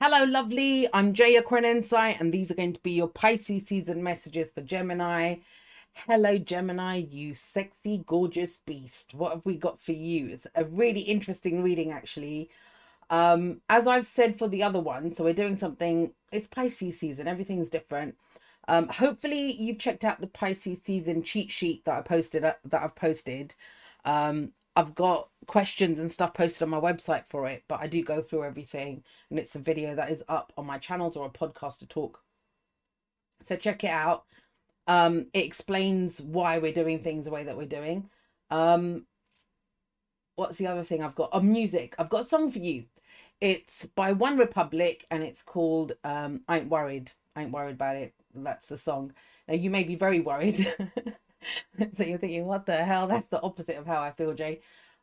Hello, lovely. I'm Jaya Insight, and these are going to be your Pisces season messages for Gemini. Hello, Gemini, you sexy, gorgeous beast. What have we got for you? It's a really interesting reading, actually. Um, as I've said for the other one, so we're doing something, it's Pisces season, everything's different. Um, hopefully you've checked out the Pisces season cheat sheet that I posted uh, that I've posted. Um, I've got questions and stuff posted on my website for it, but I do go through everything and it's a video that is up on my channels or a podcast to talk. So check it out. Um, it explains why we're doing things the way that we're doing. Um, what's the other thing I've got? Oh, music. I've got a song for you. It's by OneRepublic and it's called um, I Ain't Worried. I Ain't Worried About It. That's the song. Now you may be very worried. so you're thinking, what the hell? That's the opposite of how I feel, Jay.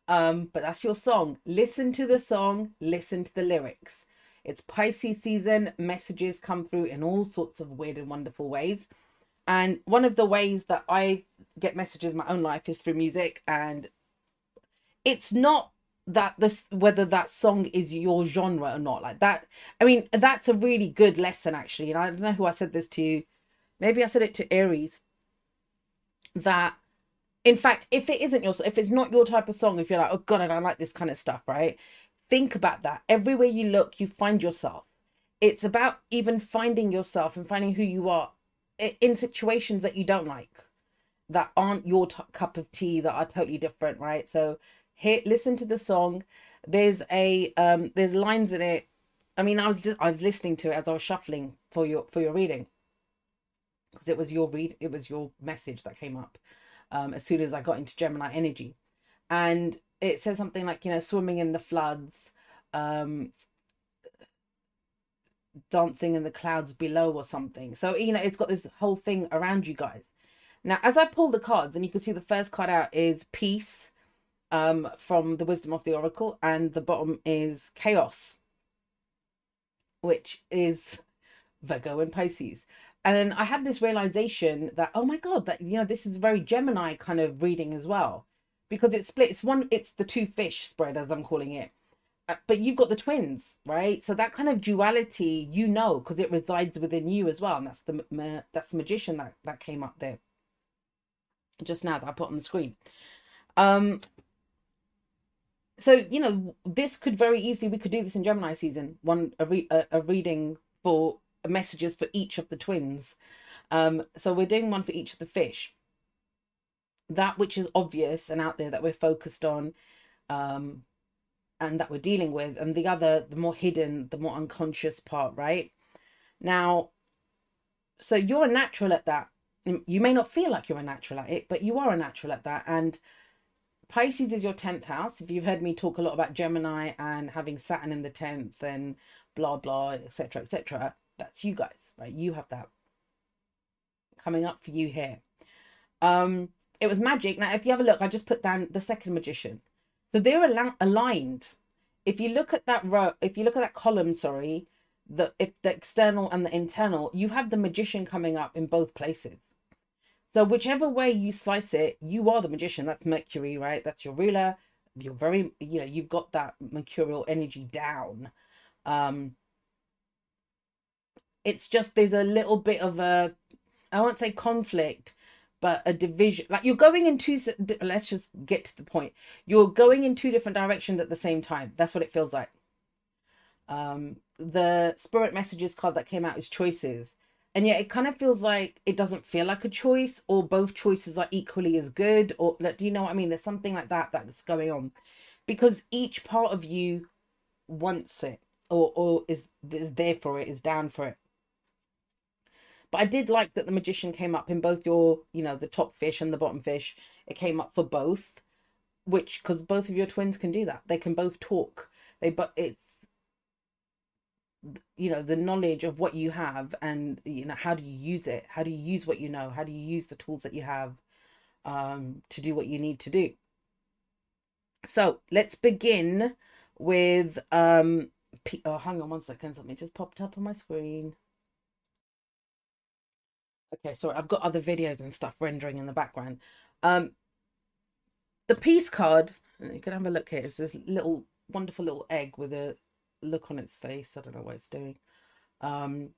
Um, but that's your song. Listen to the song, listen to the lyrics. It's Pisces season. Messages come through in all sorts of weird and wonderful ways. And one of the ways that I get messages in my own life is through music. And it's not that this whether that song is your genre or not like that i mean that's a really good lesson actually and i don't know who i said this to maybe i said it to aries that in fact if it isn't your if it's not your type of song if you're like oh god i don't like this kind of stuff right? Think about that. Everywhere you look you find yourself. It's about even finding yourself and finding who you are in situations that you don't like that aren't your t- cup of tea that are totally different right? So here listen to the song. There's a um there's lines in it. I mean i was just i was listening to it as i was shuffling for your for your reading because it was your read it was your message that came up um, as soon as I got into Gemini energy, and it says something like you know swimming in the floods, um, dancing in the clouds below or something. So you know it's got this whole thing around you guys. Now, as I pull the cards, and you can see the first card out is peace um, from the wisdom of the oracle, and the bottom is chaos, which is Virgo and Pisces and then I had this realization that oh my god, that you know this is a very Gemini kind of reading as well, because it splits one. It's the two fish spread as I'm calling it. Uh, but you've got the twins, right? So that kind of duality, you know, because it resides within you as well, and that's the ma- that's the magician that that came up there just now that I put on the screen. Um, so you know this could very easily we could do this in Gemini season one a, re- a, a reading for messages for each of the twins. Um, so we're doing one for each of the fish. That which is obvious and out there that we're focused on, um, and that we're dealing with, and the other, the more hidden, the more unconscious part, right? Now, so you're a natural at that. You may not feel like you're a natural at it, but you are a natural at that. And Pisces is your 10th house. If you've heard me talk a lot about Gemini and having Saturn in the 10th and blah, blah, etc., etc., that's you guys, right? You have that coming up for you here. Um, it was magic. Now, if you have a look, I just put down the second magician. So they're al- aligned. If you look at that row, if you look at that column, sorry, the if the external and the internal, you have the magician coming up in both places. So whichever way you slice it, you are the magician. That's Mercury, right? That's your ruler. You're very, you know, you've got that mercurial energy down. Um, it's just there's a little bit of a I won't say conflict, but a division. Like you're going in two. Let's just get to the point. You're going in two different directions at the same time. That's what it feels like. Um, the spirit messages card that came out is choices, and yet it kind of feels like it doesn't feel like a choice, or both choices are equally as good. Or do you know what I mean? There's something like that that's going on, because each part of you wants it, or or is, is there for it, is down for it but I did like that the magician came up in both your, you know, the top fish and the bottom fish. It came up for both, which because both of your twins can do that. They can both talk. They but it's you know the knowledge of what you have and you know how do you use it how do you use what you know how do you use the tools that you have um to do what you need to do so let's begin with um oh hang on one second something just popped up on my screen Okay, sorry, I've got other videos and stuff rendering in the background. Um, the peace card, you can have a look here. It's this little wonderful little egg with a look on its face. I don't know what it's doing. Um,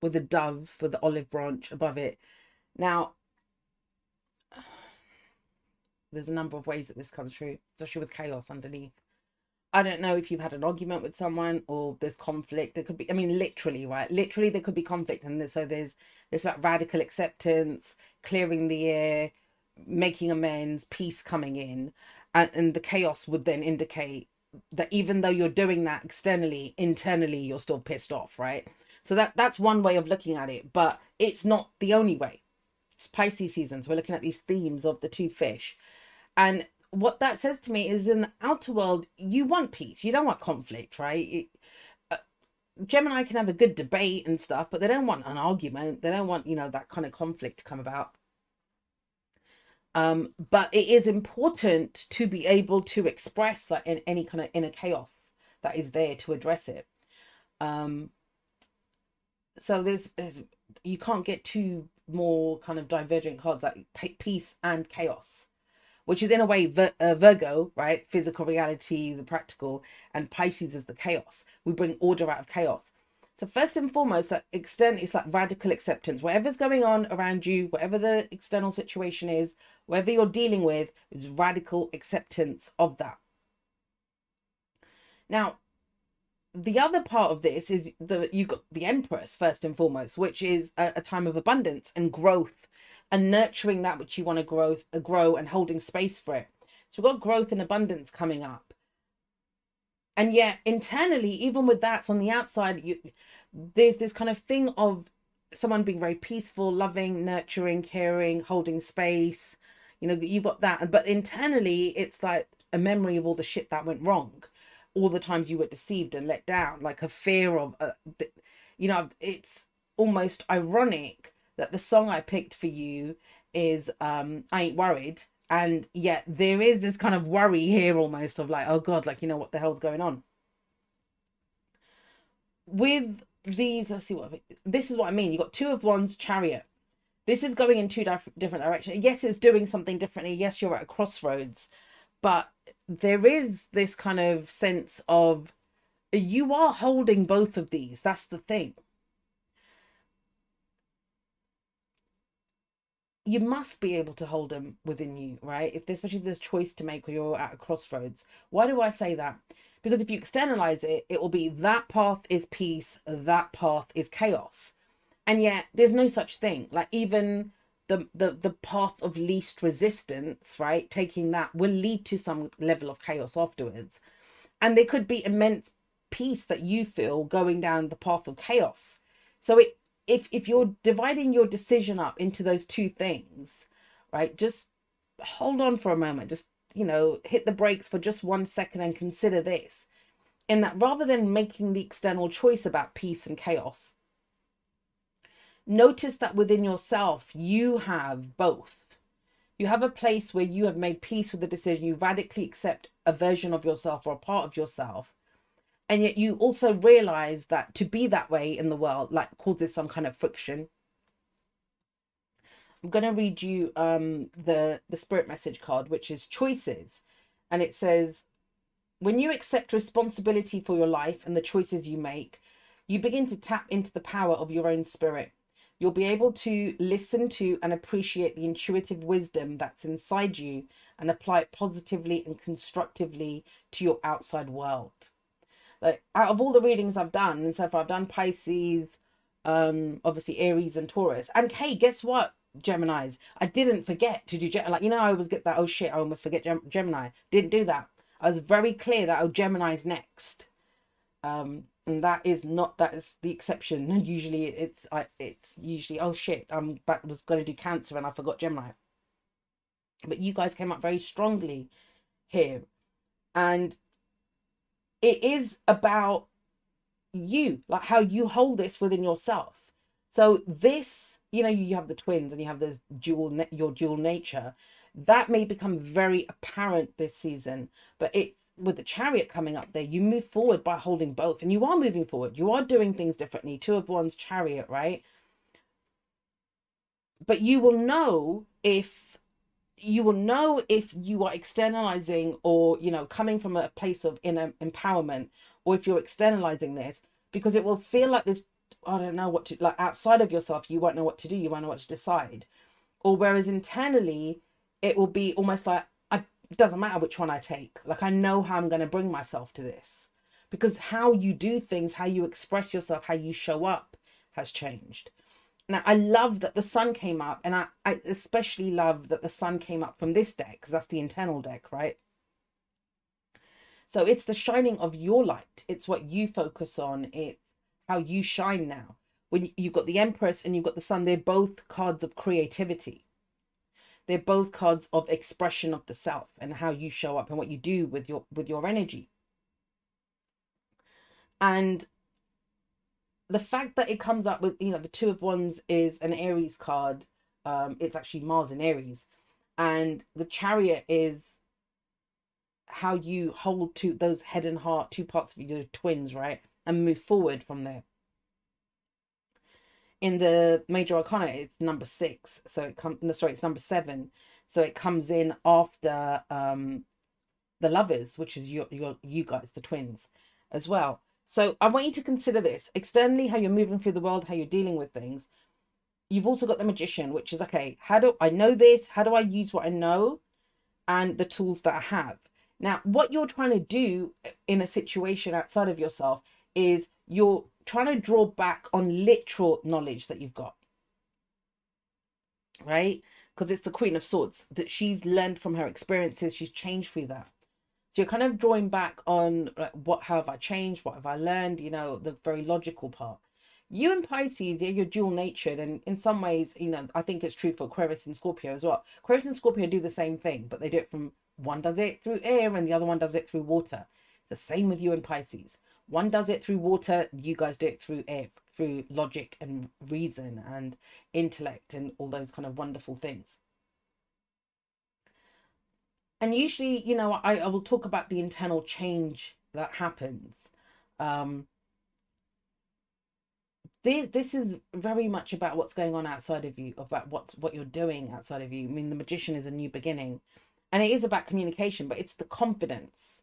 with a dove, with the olive branch above it. Now, there's a number of ways that this comes through, especially with chaos underneath. I don't know if you've had an argument with someone or there's conflict. There could be, I mean, literally, right? Literally, there could be conflict, and so there's there's about radical acceptance, clearing the air, making amends, peace coming in, and, and the chaos would then indicate that even though you're doing that externally, internally you're still pissed off, right? So that that's one way of looking at it, but it's not the only way. It's Pisces seasons. We're looking at these themes of the two fish, and what that says to me is in the outer world, you want peace. You don't want conflict, right? It, uh, Gemini can have a good debate and stuff, but they don't want an argument. They don't want, you know, that kind of conflict to come about. Um, but it is important to be able to express like in any kind of inner chaos that is there to address it. Um, so there's, there's you can't get two more kind of divergent cards like peace and chaos which is in a way Vir- uh, Virgo, right? Physical reality, the practical, and Pisces is the chaos. We bring order out of chaos. So first and foremost, that external it's like radical acceptance. Whatever's going on around you, whatever the external situation is, whatever you're dealing with, is radical acceptance of that. Now, the other part of this is the you got the Empress first and foremost, which is a, a time of abundance and growth and nurturing that which you want to grow, uh, grow and holding space for it. So we've got growth and abundance coming up. And yet internally, even with that on the outside, you there's this kind of thing of someone being very peaceful, loving, nurturing, caring, holding space. You know, you've got that. But internally, it's like a memory of all the shit that went wrong, all the times you were deceived and let down, like a fear of, uh, you know, it's almost ironic that the song I picked for you is um I ain't worried. And yet there is this kind of worry here almost of like, oh God, like, you know, what the hell's going on? With these, let's see what this is what I mean. You got two of wands chariot. This is going in two dif- different directions. Yes, it's doing something differently. Yes, you're at a crossroads, but there is this kind of sense of you are holding both of these. That's the thing. You must be able to hold them within you, right? If there's especially if there's choice to make or you're at a crossroads. Why do I say that? Because if you externalize it, it will be that path is peace, that path is chaos. And yet there's no such thing. Like even the the the path of least resistance, right? Taking that will lead to some level of chaos afterwards. And there could be immense peace that you feel going down the path of chaos. So it if if you're dividing your decision up into those two things right just hold on for a moment. Just you know hit the brakes for just one second and consider this. In that rather than making the external choice about peace and chaos notice that within yourself you have both. You have a place where you have made peace with the decision. You radically accept a version of yourself or a part of yourself and yet you also realize that to be that way in the world like causes some kind of friction. I'm going to read you um the the spirit message card which is choices. And it says when you accept responsibility for your life and the choices you make you begin to tap into the power of your own spirit. You'll be able to listen to and appreciate the intuitive wisdom that's inside you and apply it positively and constructively to your outside world like out of all the readings I've done, and so far I've done Pisces, um, obviously Aries and Taurus. And hey, guess what? Gemini's. I didn't forget to do Gemini. like you know I always get that oh shit I almost forget Gem- Gemini. Didn't do that. I was very clear that oh Gemini's next. Um, and that is not that is the exception. Usually it's I it's usually oh shit I'm back was going to do Cancer and I forgot Gemini. But you guys came up very strongly here, and it is about you, like how you hold this within yourself. So this, you know, you have the twins and you have this dual, your dual nature. That may become very apparent this season, but it with the chariot coming up there, you move forward by holding both, and you are moving forward. You are doing things differently. Two of wands chariot, right? But you will know if you will know if you are externalizing or you know coming from a place of inner empowerment or if you're externalizing this because it will feel like this i don't know what to like outside of yourself you won't know what to do you won't know what to decide. Or whereas internally it will be almost like I, it doesn't matter which one i take like i know how i'm going to bring myself to this. Because how you do things how you express yourself how you show up has changed now I love that the sun came up, and I, I especially love that the sun came up from this deck because that's the internal deck, right? So it's the shining of your light. It's what you focus on. It's how you shine now. When you've got the Empress and you've got the Sun, they're both cards of creativity. They're both cards of expression of the self and how you show up and what you do with your with your energy. And the fact that it comes up with you know the two of wands is an aries card um it's actually mars in aries. And the chariot is how you hold to those head and heart two parts of your twins right and move forward from there. In the major arcana it's number six so it comes no sorry it's number seven. So it comes in after um the lovers which is your your you guys the twins as well so I want you to consider this externally, how you're moving through the world, how you're dealing with things. You've also got the magician, which is okay, how do I know this? How do I use what I know and the tools that I have? Now, what you're trying to do in a situation outside of yourself is you're trying to draw back on literal knowledge that you've got. Right? Because it's the Queen of Swords that she's learned from her experiences, she's changed through that. So you're kind of drawing back on like, what have I changed? What have I learned? You know, the very logical part. You and Pisces, yeah, you're dual natured, and in some ways, you know, I think it's true for Aquarius and Scorpio as well. Aquarius and Scorpio do the same thing, but they do it from one does it through air and the other one does it through water. It's the same with you and Pisces. One does it through water, you guys do it through air, through logic and reason and intellect and all those kind of wonderful things and usually you know I, I will talk about the internal change that happens. Um this, this is very much about what's going on outside of you about what's what you're doing outside of you. I mean the magician is a new beginning and it is about communication but it's the confidence.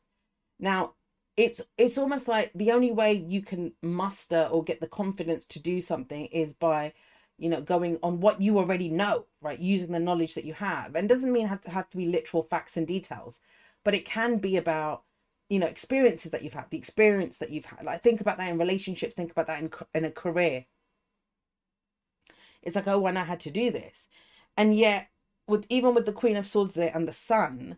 Now it's it's almost like the only way you can muster or get the confidence to do something is by you know going on what you already know right? Using the knowledge that you have. And doesn't mean have to have to be literal facts and details but it can be about you know experiences that you've had the experience that you've had. Like think about that in relationships think about that in, in a career. It's like oh when i had to do this. And yet with even with the queen of swords there and the sun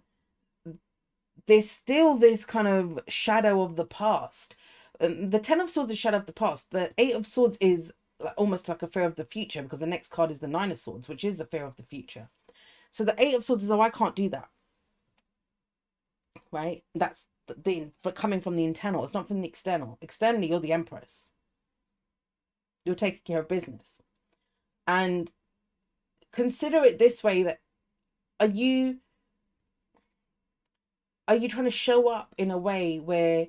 there's still this kind of shadow of the past. The ten of swords is shadow of the past. The eight of swords is almost like a fear of the future because the next card is the nine of swords which is a fear of the future. So the eight of swords is oh i can't do that. Right? That's the, the for coming from the internal. It's not from the external. Externally you're the empress. You're taking care of business. And consider it this way that are you are you trying to show up in a way where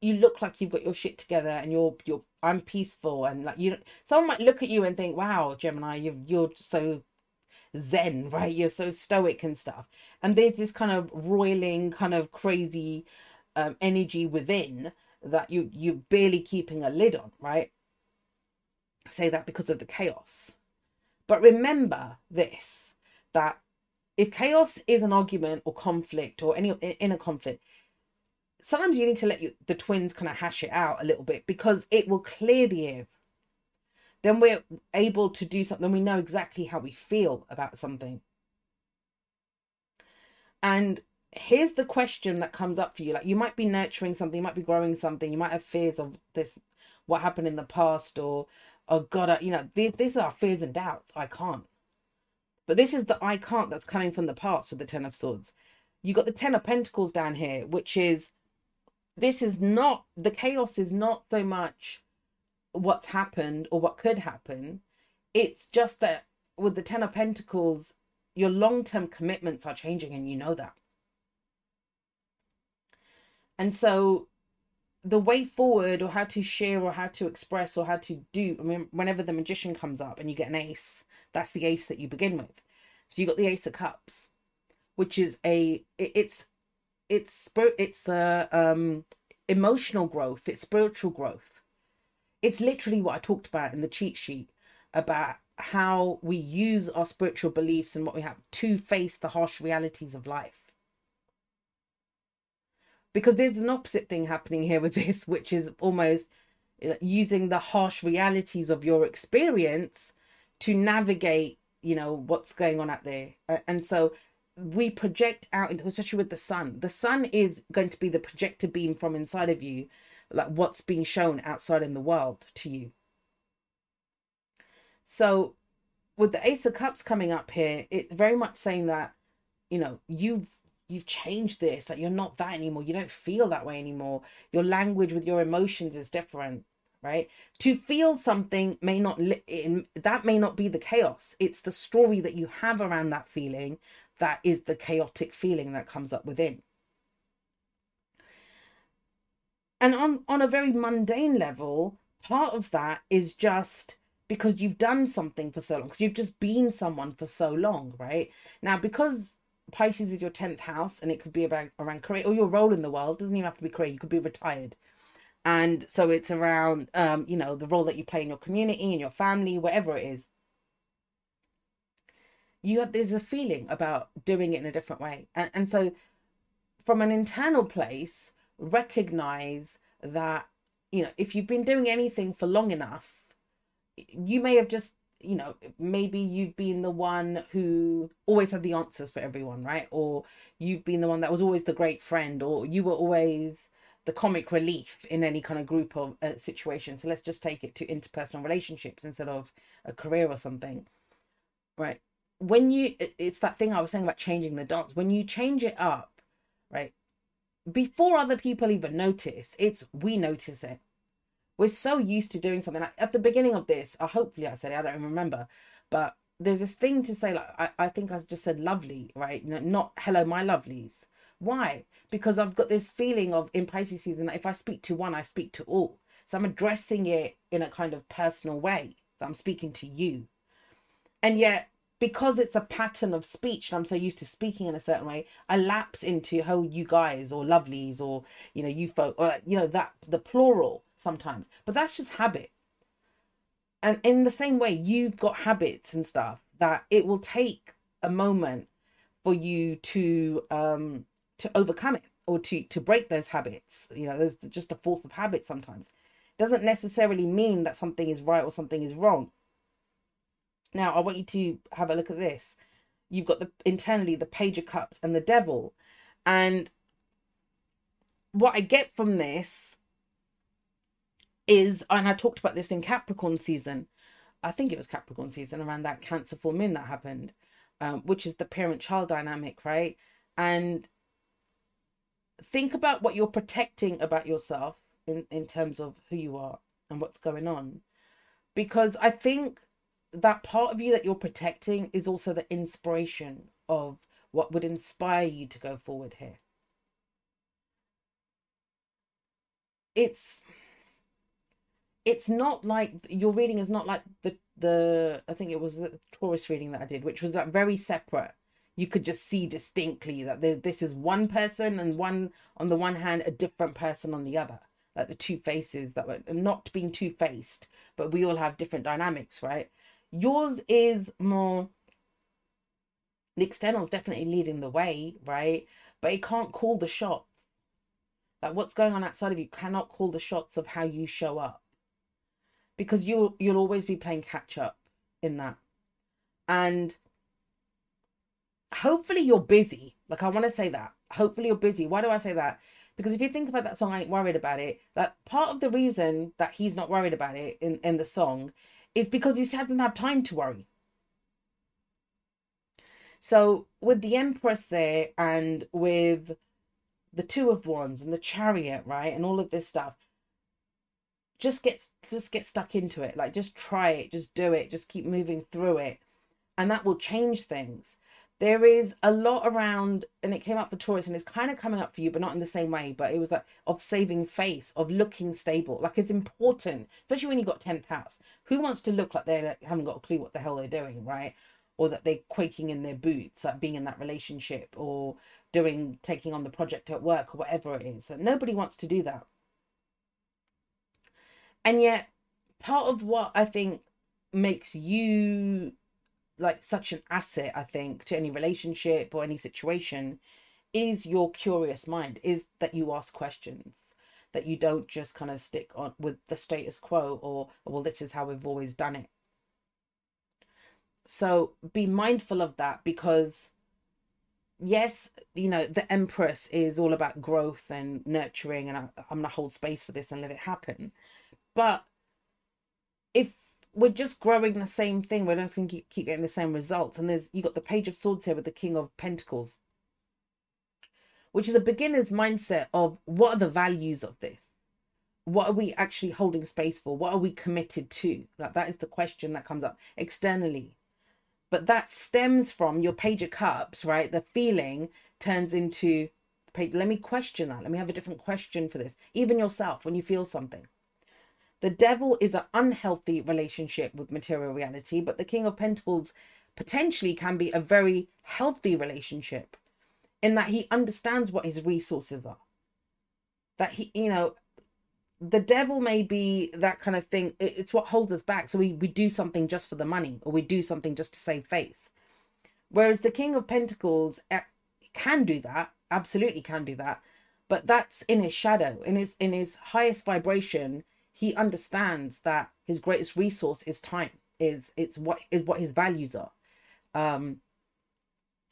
you look like you've got your shit together and you're you're I'm peaceful and like you someone might look at you and think, wow, Gemini, you you're so zen, right? You're so stoic and stuff. And there's this kind of roiling, kind of crazy um, energy within that you you're barely keeping a lid on, right? I say that because of the chaos. But remember this that if chaos is an argument or conflict or any inner conflict, sometimes you need to let you, the twins kind of hash it out a little bit because it will clear the air. Then we're able to do something. We know exactly how we feel about something. And here's the question that comes up for you. Like you might be nurturing something, you might be growing something, you might have fears of this, what happened in the past, or oh God, I, you know, these these are fears and doubts. I can't. But this is the I can't that's coming from the past with the Ten of Swords. You got the Ten of Pentacles down here, which is this is not the chaos is not so much what's happened or what could happen. It's just that with the ten of pentacles your long-term commitments are changing and you know that. And so the way forward or how to share or how to express or how to do i mean whenever the magician comes up and you get an ace that's the ace that you begin with. So you got the ace of cups which is a it's it's spirit it's the um emotional growth it's spiritual growth. It's literally what i talked about in the cheat sheet about how we use our spiritual beliefs and what we have to face the harsh realities of life. Because there's an opposite thing happening here with this which is almost using the harsh realities of your experience to navigate you know what's going on out there. And so we project out into especially with the sun. The sun is going to be the projector beam from inside of you like what's being shown outside in the world to you. So with the ace of cups coming up here it's very much saying that you know you've you've changed this. Like you're not that anymore. You don't feel that way anymore. Your language with your emotions is different right? To feel something may not li- that may not be the chaos. It's the story that you have around that feeling that is the chaotic feeling that comes up within and on on a very mundane level part of that is just because you've done something for so long because you've just been someone for so long right now because Pisces is your 10th house and it could be about around career or your role in the world. Doesn't even have to be career. You could be retired. And so it's around, um, you know, the role that you play in your community, in your family, whatever it is. You have, there's a feeling about doing it in a different way. And, and so from an internal place, recognize that, you know, if you've been doing anything for long enough, you may have just you know maybe you've been the one who always had the answers for everyone right? Or you've been the one that was always the great friend or you were always the comic relief in any kind of group of uh, situation. So let's just take it to interpersonal relationships instead of a career or something right when you it's that thing i was saying about changing the dance. When you change it up right before other people even notice it's we notice it. We're so used to doing something. Like at the beginning of this uh, hopefully i said it i don't remember but there's this thing to say like i, I think i just said lovely right? Not hello my lovelies. Why? Because i've got this feeling of in pisces season that if i speak to one i speak to all. So i'm addressing it in a kind of personal way that i'm speaking to you. And yet because it's a pattern of speech and I'm so used to speaking in a certain way, I lapse into oh you guys or lovelies or you know you folk or you know that the plural sometimes. But that's just habit. And in the same way, you've got habits and stuff that it will take a moment for you to um to overcome it or to to break those habits. You know, there's just a force of habit sometimes. Doesn't necessarily mean that something is right or something is wrong now, I want you to have a look at this. You've got the internally the Page of Cups and the Devil. And what I get from this is, and I talked about this in Capricorn season, I think it was Capricorn season around that Cancer full moon that happened, um, which is the parent child dynamic, right? And think about what you're protecting about yourself in, in terms of who you are and what's going on. Because I think that part of you that you're protecting is also the inspiration of what would inspire you to go forward here. It's it's not like your reading is not like the the I think it was the Taurus reading that I did, which was like very separate. You could just see distinctly that this is one person and one on the one hand, a different person on the other, like the two faces that were not being two faced, but we all have different dynamics, right? Yours is more the external is definitely leading the way, right? But it can't call the shots. Like what's going on outside of you cannot call the shots of how you show up. Because you'll you'll always be playing catch up in that. And hopefully you're busy. Like I want to say that. Hopefully you're busy. Why do I say that? Because if you think about that song, I ain't worried about it. Like part of the reason that he's not worried about it in, in the song is because he doesn't have time to worry. So with the Empress there and with the Two of Wands and the Chariot, right, and all of this stuff, just get just get stuck into it. Like just try it, just do it, just keep moving through it, and that will change things there is a lot around and it came up for Taurus and it's kind of coming up for you but not in the same way but it was like of saving face of looking stable like it's important especially when you got 10th house who wants to look like they haven't got a clue what the hell they're doing right or that they're quaking in their boots like being in that relationship or doing taking on the project at work or whatever it is. And nobody wants to do that. And yet, part of what I think makes you like such an asset, I think, to any relationship or any situation is your curious mind, is that you ask questions, that you don't just kind of stick on with the status quo or, well, this is how we've always done it. So be mindful of that because, yes, you know, the Empress is all about growth and nurturing, and I, I'm to hold space for this and let it happen. But if we're just growing the same thing. We're just going to keep getting the same results. And there's you got the Page of Swords here with the King of Pentacles, which is a beginner's mindset of what are the values of this? What are we actually holding space for? What are we committed to? Like that is the question that comes up externally. But that stems from your Page of Cups, right? The feeling turns into. Let me question that. Let me have a different question for this. Even yourself, when you feel something the devil is an unhealthy relationship with material reality, but the King of Pentacles potentially can be a very healthy relationship in that he understands what his resources are. That he, you know, the devil may be that kind of thing. It's what holds us back. So we, we do something just for the money or we do something just to save face. Whereas the King of Pentacles eh, can do that, absolutely can do that. But that's in his shadow, in his in his highest vibration he understands that his greatest resource is time is it's what is what his values are. Um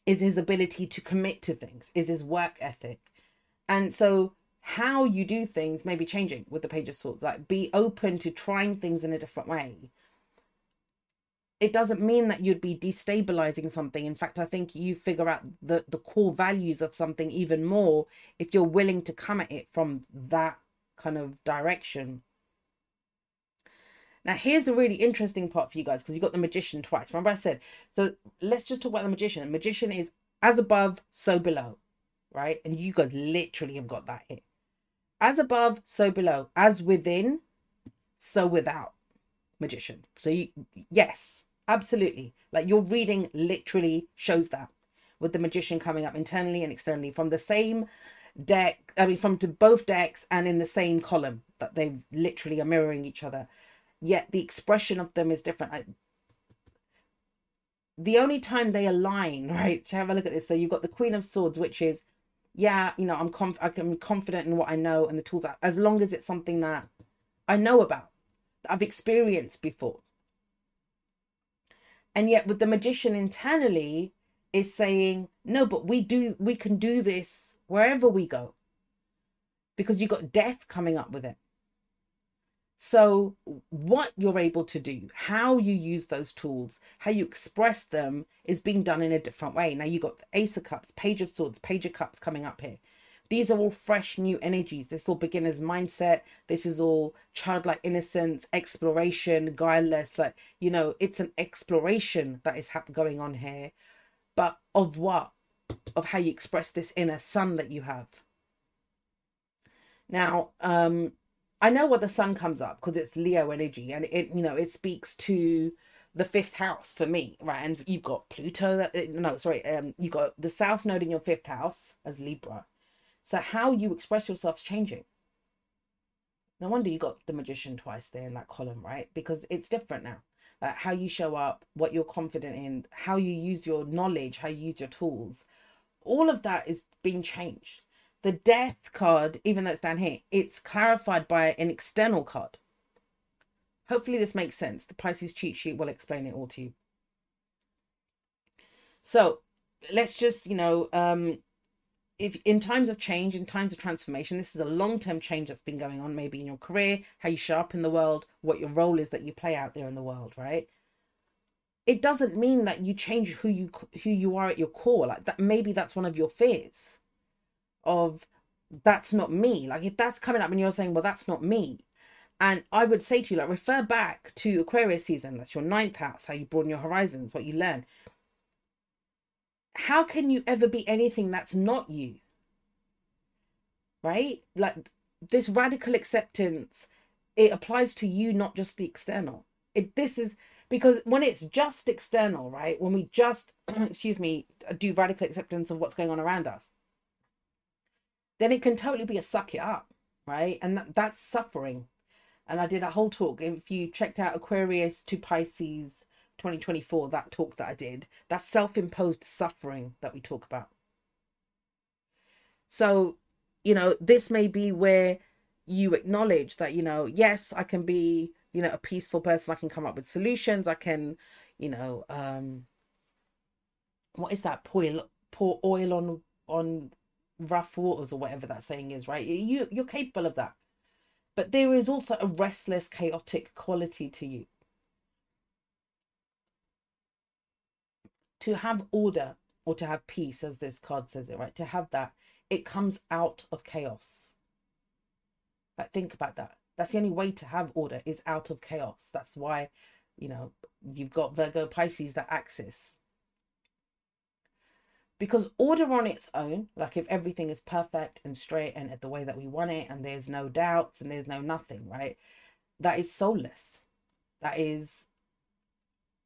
is his ability to commit to things is his work ethic. And so how you do things may be changing with the page of swords. Like be open to trying things in a different way. It doesn't mean that you'd be destabilizing something. In fact i think you figure out the the core values of something even more if you're willing to come at it from that kind of direction now, here's the really interesting part for you guys because you got the magician twice. Remember, I said, so let's just talk about the magician. The magician is as above, so below, right? And you guys literally have got that here. As above, so below. As within, so without. Magician. So, you, yes, absolutely. Like your reading literally shows that with the magician coming up internally and externally from the same deck. I mean, from to both decks and in the same column that they literally are mirroring each other yet the expression of them is different. I, the only time they align, right? Have a look at this. So you've got the Queen of Swords, which is, yeah, you know, I'm conf- I'm confident in what I know and the tools, as long as it's something that I know about, that I've experienced before. And yet, with the magician internally, is saying, no, but we do, we can do this wherever we go, because you've got death coming up with it. So, what you're able to do, how you use those tools, how you express them is being done in a different way. Now, you got the Ace of Cups, Page of Swords, Page of Cups coming up here. These are all fresh new energies. This is all beginner's mindset. This is all childlike innocence, exploration, guileless. Like, you know, it's an exploration that is going on here. But of what? Of how you express this inner sun that you have. Now, um, I know what the sun comes up because it's Leo energy and it, you know, it speaks to the fifth house for me, right? And you've got Pluto that, uh, no, sorry, um, you've got the south node in your fifth house as Libra. So how you express yourself is changing. No wonder you got the magician twice there in that column, right? Because it's different now. Like how you show up, what you're confident in, how you use your knowledge, how you use your tools. All of that is being changed. The death card, even though it's down here, it's clarified by an external card. Hopefully this makes sense. The Pisces cheat sheet will explain it all to you. So let's just, you know, um, if in times of change, in times of transformation, this is a long-term change that's been going on, maybe in your career, how you show up in the world, what your role is that you play out there in the world, right? It doesn't mean that you change who you who you are at your core. Like that, maybe that's one of your fears of that's not me. Like if that's coming up and you're saying, well, that's not me. And I would say to you, like, refer back to Aquarius season. That's your ninth house, how you broaden your horizons, what you learn. How can you ever be anything that's not you? Right? Like this radical acceptance, it applies to you, not just the external. It this is because when it's just external, right? When we just, excuse me, do radical acceptance of what's going on around us, then it can totally be a suck it up, right? And that, that's suffering. And I did a whole talk. If you checked out Aquarius to Pisces 2024, that talk that I did, that's self imposed suffering that we talk about. So, you know, this may be where you acknowledge that, you know, yes, I can be, you know, a peaceful person. I can come up with solutions. I can, you know, um, what is that? Pour, pour oil on, on rough waters or whatever that saying is, right? You, you're capable of that. But there is also a restless, chaotic quality to you. To have order or to have peace, as this card says it, right? To have that, it comes out of chaos. Like, think about that. That's the only way to have order is out of chaos. That's why, you know, you've got Virgo Pisces, that axis. Because order on its own, like if everything is perfect and straight and at the way that we want it, and there's no doubts and there's no nothing, right? That is soulless. That is,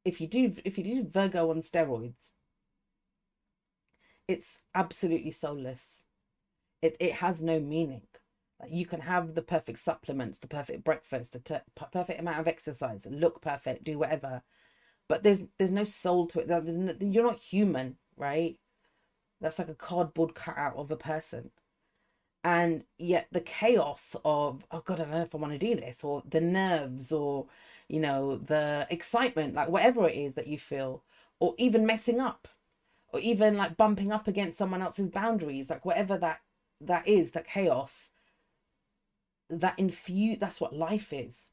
if you do, if you do Virgo on steroids, it's absolutely soulless. It it has no meaning. Like you can have the perfect supplements, the perfect breakfast, the ter- perfect amount of exercise, look perfect, do whatever, but there's there's no soul to it. You're not human, right? That's like a cardboard cutout of a person. And yet the chaos of, oh God, I don't know if I want to do this, or the nerves, or, you know, the excitement, like whatever it is that you feel, or even messing up, or even like bumping up against someone else's boundaries, like whatever that that is, that chaos, that infuse, that's what life is.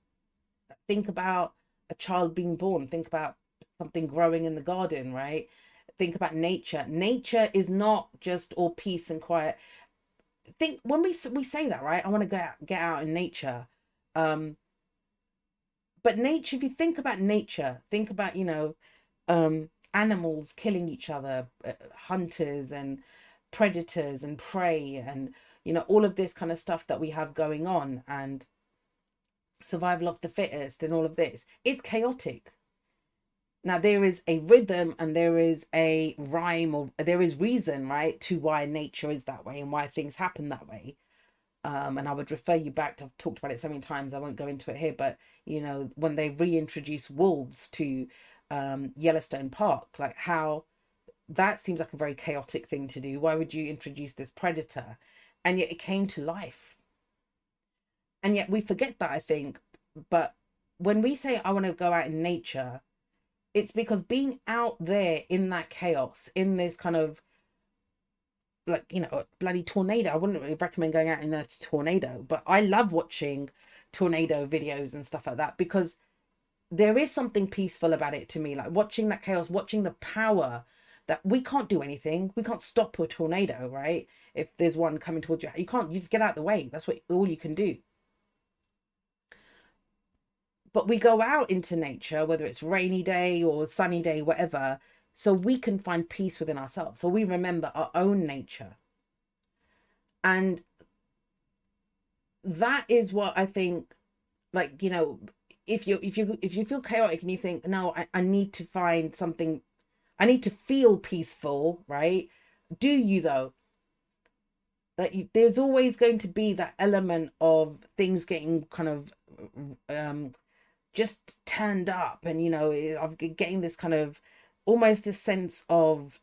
Think about a child being born, think about something growing in the garden, right? Think about nature. Nature is not just all peace and quiet. Think when we we say that, right? I want to go out, get out in nature. Um, but nature, if you think about nature, think about you know, um, animals killing each other, uh, hunters and predators and prey, and you know all of this kind of stuff that we have going on, and survival of the fittest, and all of this. It's chaotic now there is a rhythm and there is a rhyme or there is reason, right, to why nature is that way and why things happen that way. Um, and I would refer you back to I've talked about it so many times. I won't go into it here, but you know when they reintroduce wolves to um, Yellowstone Park, like how that seems like a very chaotic thing to do. Why would you introduce this predator? And yet it came to life. And yet we forget that I think. But when we say I want to go out in nature, it's because being out there in that chaos, in this kind of like you know bloody tornado. I wouldn't recommend going out in a tornado, but I love watching tornado videos and stuff like that because there is something peaceful about it to me. Like watching that chaos, watching the power that we can't do anything. We can't stop a tornado, right? If there's one coming towards you, you can't. You just get out of the way. That's what all you can do but we go out into nature whether it's rainy day or sunny day whatever so we can find peace within ourselves. So we remember our own nature. And that is what i think like you know if you if you if you feel chaotic and you think no I, I need to find something i need to feel peaceful right? Do you though? That you, there's always going to be that element of things getting kind of um just turned up and you know i'm getting this kind of almost a sense of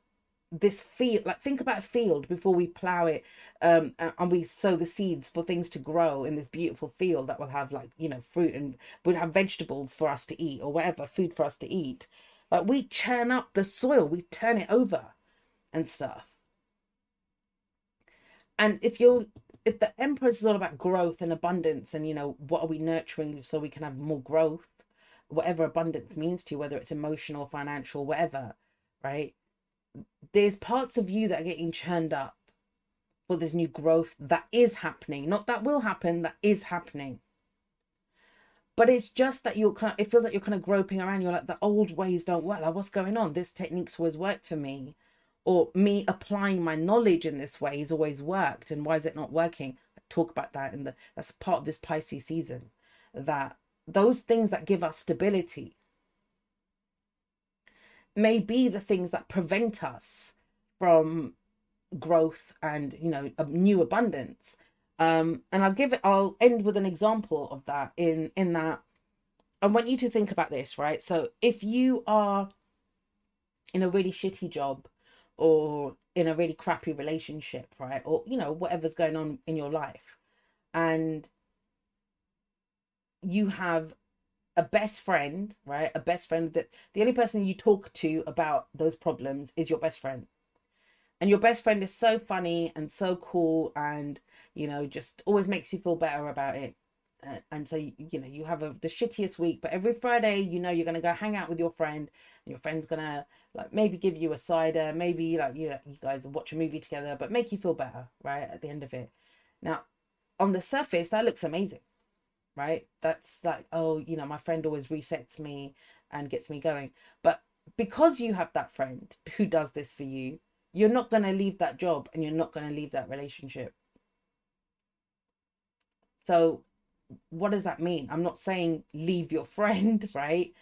this field like think about a field before we plow it um and we sow the seeds for things to grow in this beautiful field that will have like you know fruit and would have vegetables for us to eat or whatever food for us to eat. Like we churn up the soil we turn it over and stuff. And if you're if the empress is all about growth and abundance and you know what are we nurturing so we can have more growth whatever abundance means to you whether it's emotional financial whatever right? There's parts of you that are getting churned up for this new growth that is happening not that will happen that is happening. But it's just that you're kind of it feels like you're kind of groping around you're like the old ways don't work like what's going on? This technique's always worked for me or me applying my knowledge in this way has always worked and why is it not working? I talk about that in the that's part of this pisces season that those things that give us stability may be the things that prevent us from growth and you know a new abundance. Um and i'll give it i'll end with an example of that in in that i want you to think about this right? So if you are in a really shitty job or in a really crappy relationship right or you know whatever's going on in your life and you have a best friend, right? A best friend that the only person you talk to about those problems is your best friend. And your best friend is so funny and so cool and, you know, just always makes you feel better about it. And so, you know, you have a, the shittiest week, but every Friday, you know, you're going to go hang out with your friend and your friend's going to like maybe give you a cider, maybe like, you know, you guys watch a movie together, but make you feel better, right? At the end of it. Now, on the surface, that looks amazing right? That's like, oh, you know, my friend always resets me and gets me going. But because you have that friend who does this for you, you're not going to leave that job and you're not going to leave that relationship. So, what does that mean? I'm not saying leave your friend, right?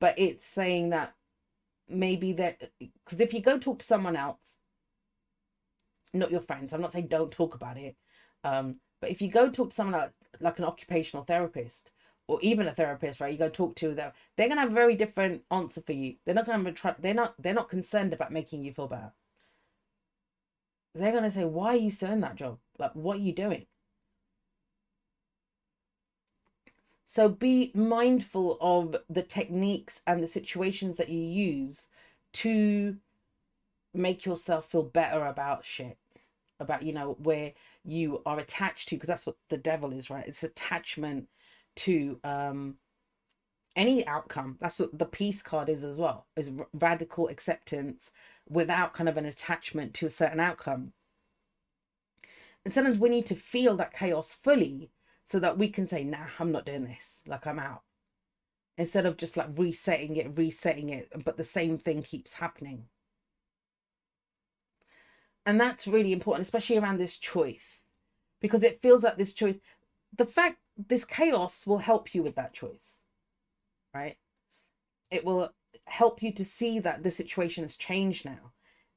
But it's saying that maybe that because if you go talk to someone else, not your friends, I'm not saying don't talk about it. Um, but if you go talk to someone else, like an occupational therapist or even a therapist, right? You go talk to them, they're gonna have a very different answer for you. They're not gonna try, they're not they're not concerned about making you feel bad. They're gonna say, Why are you still in that job? Like what are you doing? So be mindful of the techniques and the situations that you use to make yourself feel better about shit about you know where you are attached to because that's what the devil is right? It's attachment to um any outcome. That's what the peace card is as well is radical acceptance without kind of an attachment to a certain outcome. And sometimes we need to feel that chaos fully so that we can say nah i'm not doing this. Like i'm out. Instead of just like resetting it resetting it but the same thing keeps happening. And that's really important, especially around this choice, because it feels like this choice, the fact this chaos will help you with that choice, right? It will help you to see that the situation has changed now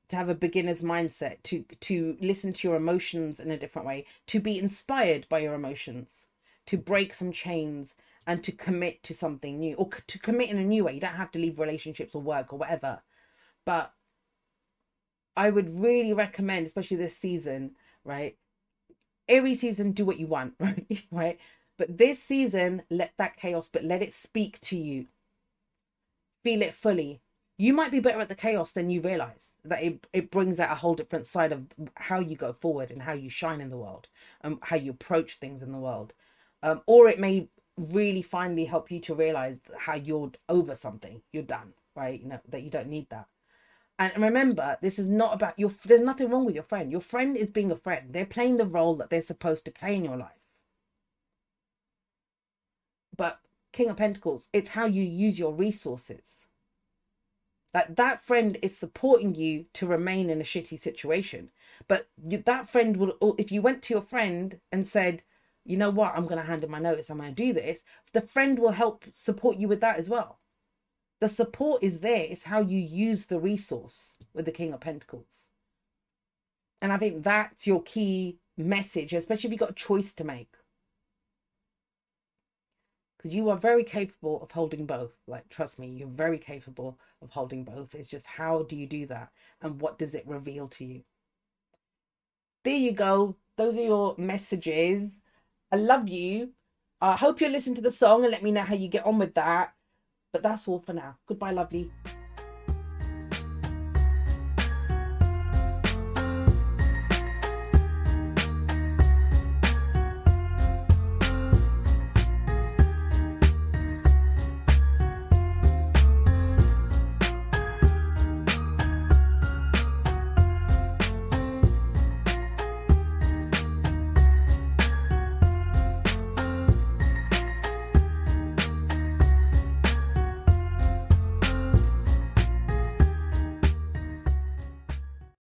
to have a beginner's mindset to to listen to your emotions in a different way to be inspired by your emotions to break some chains and to commit to something new or to commit in a new way you don't have to leave relationships or work or whatever but I would really recommend, especially this season, right? Every season, do what you want, right? right? But this season, let that chaos, but let it speak to you. Feel it fully. You might be better at the chaos than you realize. That it, it brings out a whole different side of how you go forward and how you shine in the world and how you approach things in the world. Um, or it may really finally help you to realize how you're over something. You're done, right? You know, that you don't need that. And remember, this is not about your. There's nothing wrong with your friend. Your friend is being a friend. They're playing the role that they're supposed to play in your life. But King of Pentacles, it's how you use your resources. Like that friend is supporting you to remain in a shitty situation. But that friend will, if you went to your friend and said, you know what, I'm going to hand in my notice, I'm going to do this, the friend will help support you with that as well the support is there. It's how you use the resource with the King of Pentacles. And I think that's your key message, especially if you've got a choice to make. Because you are very capable of holding both. Like, trust me, you're very capable of holding both. It's just how do you do that? And what does it reveal to you? There you go. Those are your messages. I love you. I hope you listen to the song and let me know how you get on with that. But that's all for now. Goodbye, lovely.